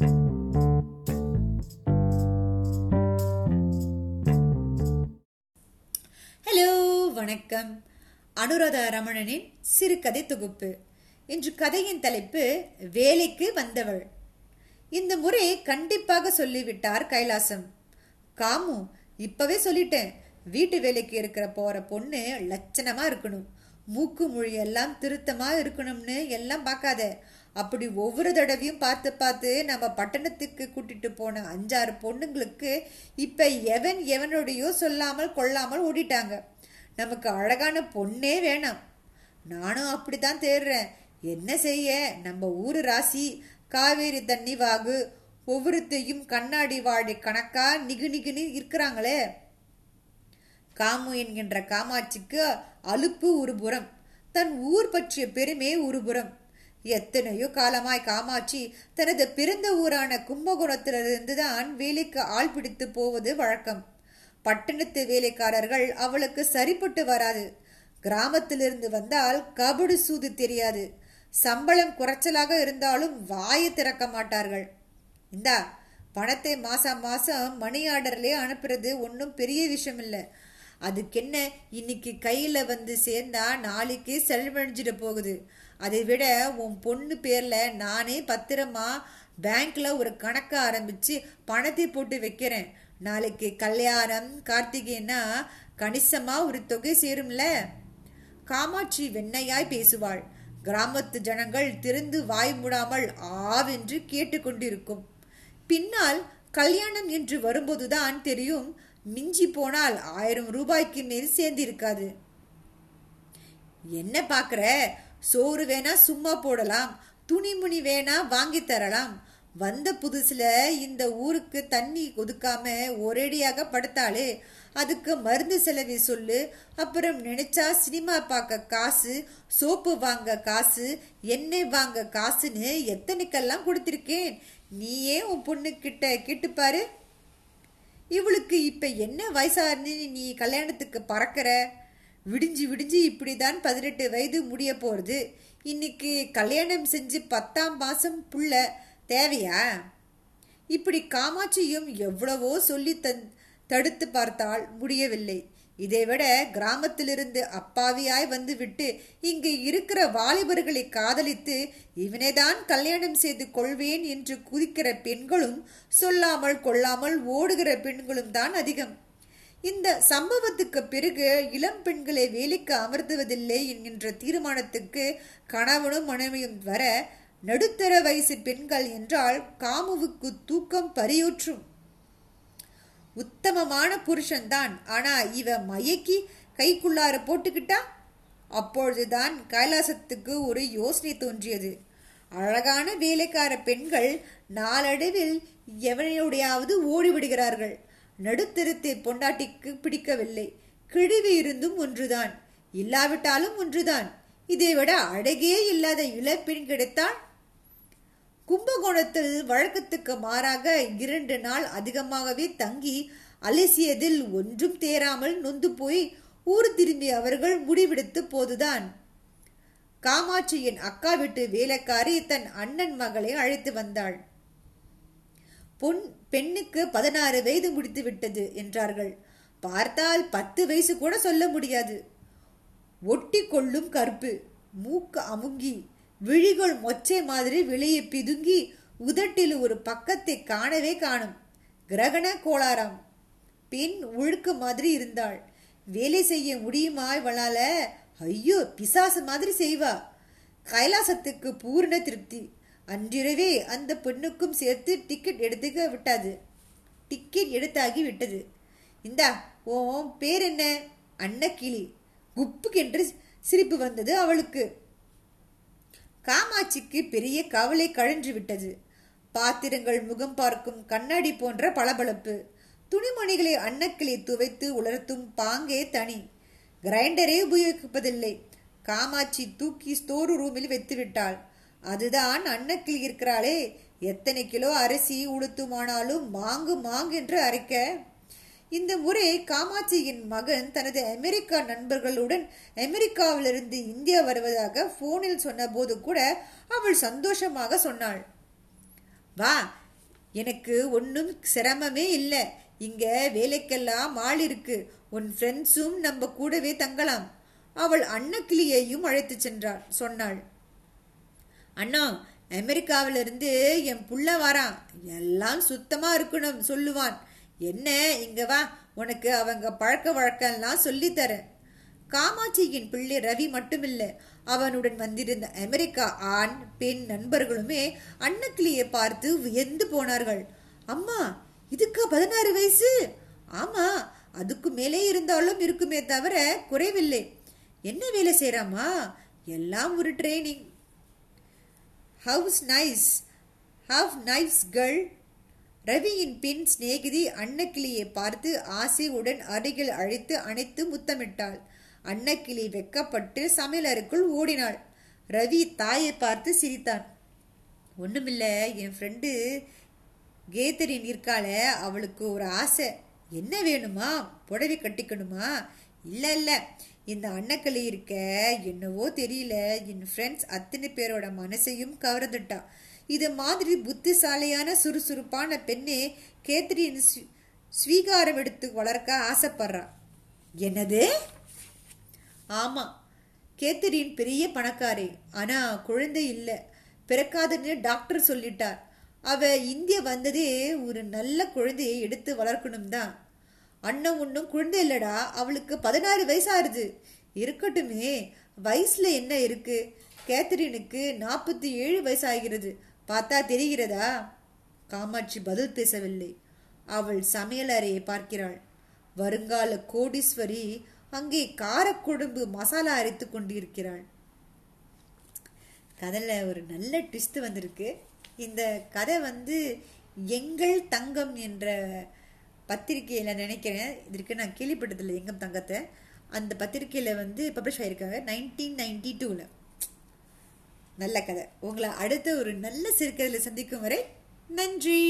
Hello வணக்கம். அனுராதா ரமணனின் சிறுகதை தொகுப்பு. இன்று கதையின் தலைப்பு வேலைக்கு வந்தவள். இந்த முறை கண்டிப்பாக சொல்லிவிட்டார் கைலாசம். காமு இப்பவே சொல்லிட்டேன். வீட்டு வேலைக்கு இருக்கிற போற பொண்ணு லட்சணமா இருக்கணும். மூக்கு மொழி எல்லாம் திருத்தமாக இருக்கணும்னு எல்லாம் பார்க்காத. அப்படி ஒவ்வொரு தடவையும் பார்த்து பார்த்து நம்ம பட்டணத்துக்கு கூட்டிட்டு போன அஞ்சாறு பொண்ணுங்களுக்கு இப்போ எவன் எவனுடையோ சொல்லாமல் கொள்ளாமல் ஓடிட்டாங்க. நமக்கு அழகான பொண்ணே வேணாம். நானும் அப்படித்தான் தேடுறேன் என்ன செய்ய? நம்ம ஊர் ராசி. காவேரி தண்ணி வாகு. ஒவ்வொருத்தையும் கண்ணாடி வாழை கணக்கா நிகு நிகுன்னு இருக்கிறாங்களே. காமு என்கின்ற காமாட்சிக்கு அலுப்பு ஒருபுறம் தன் ஊர் பற்றிய பெருமை ஒருபுறம் எத்தனையோ காலமாய் காமாட்சி தனது பிறந்த ஊரான கும்பகோணத்திலிருந்து தான் வேலைக்கு ஆள் பிடித்து போவது வழக்கம். பட்டணத்து வேலைக்காரர்கள் அவளுக்கு சரிப்பட்டு வராது. கிராமத்திலிருந்து வந்தால் கபடு சூது தெரியாது. சம்பளம் குறைச்சலாக இருந்தாலும் வாயை திறக்க மாட்டார்கள். இந்தா பணத்தை மாசம் மாசம் மணி ஆர்டர்லேயே அனுப்புறது ஒன்றும் பெரிய விஷயம் இல்லை அதுக்கென்ன? இன்னைக்கு கையில் வந்து சேர்ந்தா நாளைக்கு செலவழிஞ்சிட போகுது. அதை விட உன் பொண்ணு பேரில் நானே பத்திரமா பேங்க்கில் ஒரு கணக்கை ஆரம்பித்து பணத்தை போட்டு வைக்கிறேன். நாளைக்கு கல்யாணம் கார்த்திகைன்னா கணிசமாக ஒரு தொகை சேரும்ல? காமாட்சி வெண்ணையாய் பேசுவாள். கிராமத்து ஜனங்கள் திறந்து வாய் மூடாமல் ஆவென்று கேட்டுக்கொண்டிருக்கும். பின்னால் கல்யாணம் என்று வரும்போதுதான் தெரியும் மிஞ்சி போனால் ஆயிரம் ரூபாய்க்கு மேல் சேர்ந்திருக்காது. என்ன பார்க்குற? சோறு வேணா சும்மா போடலாம் துணிமுனி வேணா வாங்கி தரலாம். வந்த புதுசுல இந்த ஊருக்கு தண்ணி ஒதுக்காம ஒரேடியாக படுத்தாலே அதுக்கு மருந்து செலவை சொல்லு அப்புறம் நினைச்சா சினிமா பார்க்க காசு சோப்பு வாங்க காசு எண்ணெய் வாங்க காசுன்னு எத்தனைக்கெல்லாம் கொடுத்துருக்கேன்? நீயே உன் பொண்ணு கிட்ட கேட்டுப்பாரு. இவளுக்கு இப்போ என்ன வயசான்னு நீ கல்யாணத்துக்கு பறக்கிற? விடிஞ்சு விடிஞ்சு இப்படி தான் பதினெட்டு வயது முடிய போகிறது இன்னைக்கு கல்யாணம் செஞ்சு பத்தாம் மாதம் புள்ள தேவையா? இப்படி காமாட்சியும் எவ்வளவோ சொல்லி தன் தடுத்து பார்த்தால் முடியவில்லை. இதைவிட கிராமத்திலிருந்து அப்பாவியாய் வந்துவிட்டு இங்கு இருக்கிற வாலிபர்களை காதலித்து இவனைதான் கல்யாணம் செய்து கொள்வேன் என்று குதிக்கிற பெண்களும் சொல்லாமல் கொள்ளாமல் ஓடுகிற பெண்களும் தான் அதிகம். இந்த சம்பவத்துக்கு பிறகு இளம் பெண்களை வேலைக்கு அமர்த்துவதில்லை என்கின்ற தீர்மானத்துக்கு கணவனும் மனைவியும் வர நடுத்தர வயசு பெண்கள் என்றால் காமுவுக்கு தூக்கம் பரியூற்றும். உத்தமமான புருஷன்தான். ஆனா இவ மயக்கி கைக்குள்ளார போட்டுக்கிட்டா? அப்பொழுதுதான் கைலாசத்துக்கு ஒரு யோசனை தோன்றியது. அழகான வேலைக்கார பெண்கள் நாளடைவில் எவனையுடையாவது ஓடிவிடுகிறார்கள். நடுத்தருத்தை பொண்டாட்டிக்கு பிடிக்கவில்லை. கிழிவு இருந்தும் ஒன்றுதான். இல்லாவிட்டாலும் ஒன்றுதான். இதை விட அழகே இல்லாத இளப்பெண் கிடைத்தால் கும்பகோணத்தில் வழக்கத்துக்கு மாறாக இரண்டு நாள் அதிகமாகவே தங்கி அலசியதில் ஒன்றும் தேராமல் நொந்து போய் ஊர் திரும்பிய அவர்கள் முடிவெடுத்து போதுதான். காமாட்சியின் அக்கா வீட்டு வேலைக்காரி தன் அண்ணன் மகளை அழைத்து வந்தாள். பொன் பெண்ணுக்கு பதினாறு வயது முடித்து விட்டது என்றார்கள். பார்த்தால் பத்து வயசு கூட சொல்ல முடியாது. ஒட்டி கொள்ளும் கருப்பு மூக்கு அமுங்கி விழிகள் மொச்சை மாதிரி வெளியே பிதுங்கி உதட்டில் ஒரு பக்கத்தை காணவே காணும். கிரகண கோளாறாம். பெண் உழுக்கு மாதிரி இருந்தாள். வேலை செய்ய முடியுமா இவளால? ஐயோ பிசாசு மாதிரி செய்வா. கைலாசத்துக்கு பூர்ண திருப்தி. அன்றிரவே அந்த பெண்ணுக்கும் சேர்த்து டிக்கெட் எடுத்துக்க விட்டாது. டிக்கெட் எடுத்தாகி விட்டது. இந்தா ஓம் பேர் என்ன? அன்னக்கிளி. குப்புக்கென்று சிரிப்பு வந்தது அவளுக்கு. காமாட்சிக்கு பெரிய கவலை கழன்று விட்டது. பாத்திரங்கள் முகம் பார்க்கும் கண்ணாடி போன்ற பளபளப்பு. துணிமணிகளை அன்னக்கிளி துவைத்து உலர்த்தும் பாங்கே தனி. கிரைண்டரே உபயோகிப்பதில்லை. காமாட்சி தூக்கி ஸ்டோர் ரூமில் வைத்து விட்டாள் அதுதான் அன்னக்கிளி இருக்கிறாளே. எத்தனை கிலோ அரிசி உளுத்துமானாலும் மாங்கு மாங்கு என்று அரைக்க இந்த முறை காமாட்சியின் மகன் தனது அமெரிக்கா நண்பர்களுடன் அமெரிக்காவிலிருந்து இந்தியா வருவதாக போனில் சொன்னபோது கூட அவள் சந்தோஷமாக சொன்னாள். வா எனக்கு ஒன்றும் சிரமமே இல்லை. இங்க வேலைக்கெல்லாம் ஆள் இருக்கு. உன் ஃப்ரெண்ட்ஸும் நம்ம கூடவே தங்கலாம். அவள் அன்னக்கிளியையும் அழைத்து சென்றாள் சொன்னாள். அண்ணா அமெரிக்காவிலிருந்து என் புள்ள வாரான். எல்லாம் சுத்தமா இருக்கணும் சொல்லுவான். என்ன இங்க வா உனக்கு அவங்க பழக்க வழக்கம்லாம் சொல்லித்தரேன். காமாட்சியின் பிள்ளை ரவி மட்டுமில்லை அவனுடன் வந்திருந்த அமெரிக்கா ஆண் பெண் நண்பர்களுமே அன்னக்கிளியை பார்த்து வியந்து போனார்கள். அம்மா இதுக்கா பதினாறு வயசு? ஆமா அதுக்கு மேலே இருந்தாலும் இருக்குமே தவிர குறைவில்லை. என்ன வேலை செய்யறாமா எல்லாம் ஒரு training house nice how nice girl ரவியின் பின் சிநேகிதி அன்னக்கிளியை பார்த்து ஆசையுடன் அருகில் அழைத்து அணைத்து முத்தமிட்டாள். அன்னக்கிளி வெக்கப்பட்டு சமையலறைக்குள் ஓடினாள். ரவி தாயை பார்த்து சிரித்தான். ஒண்ணுமில்ல என் ஃப்ரெண்டு கேத்தரின் இருக்காள அவளுக்கு ஒரு ஆசை. என்ன வேணுமா? புடவை கட்டிக்கணுமா? இல்லை இல்லை. இந்த அன்னக்கிளி இருக்க என்னவோ தெரியல. என் ஃப்ரெண்ட்ஸ் அத்தனை பேரோட மனசையும் கவர்ந்துட்டான் இது மாதிரி புத்திசாலியான சுறுசுறுப்பான பெண்ணே கேத்ரின் ஸ்வீகாரம் எடுத்து வளர்க்க ஆசைப்படுறா. என்னது? ஆமா கேத்தரின் பெரிய பணக்காரி. ஆனா குழந்தை இல்லை. பிறக்காதுன்னு டாக்டர் சொல்லிட்டார். அவ இந்திய வந்ததே ஒரு நல்ல குழந்தையை எடுத்து வளர்க்கணும் தான். அண்ணன் ஒன்றும் குழந்தை இல்லடா. அவளுக்கு பதினாறு வயசாகுது இருக்கட்டுமே வயசுல என்ன இருக்கு? கேத்தரினுக்கு நாற்பத்தி ஏழு வயசாகிறது. பார்த்தா தெரிகிறதா? காமாட்சி பதில் பேசவில்லை. அவள் சமையலறையை பார்க்கிறாள். வருங்கால கோடீஸ்வரி அங்கே காரக்குழம்பு மசாலா அரைத்து கொண்டிருக்கிறாள். கதையில் ஒரு நல்ல ட்விஸ்ட் வந்திருக்கு. இந்த கதை வந்து எங்கள் தங்கம் என்ற பத்திரிகையில் நினைக்கிறேன். இதற்கு நான் கேள்விப்பட்டதில்லை எங்கள் தங்கத்தை. அந்த பத்திரிகையில் வந்து பப்ளிஷ் ஆகியிருக்காங்க நைன்டீன் நைன்டி டூவில் நல்ல கதை. உங்களை அடுத்த ஒரு நல்ல சிறுகதையில் சந்திக்கும் வரை நன்றி.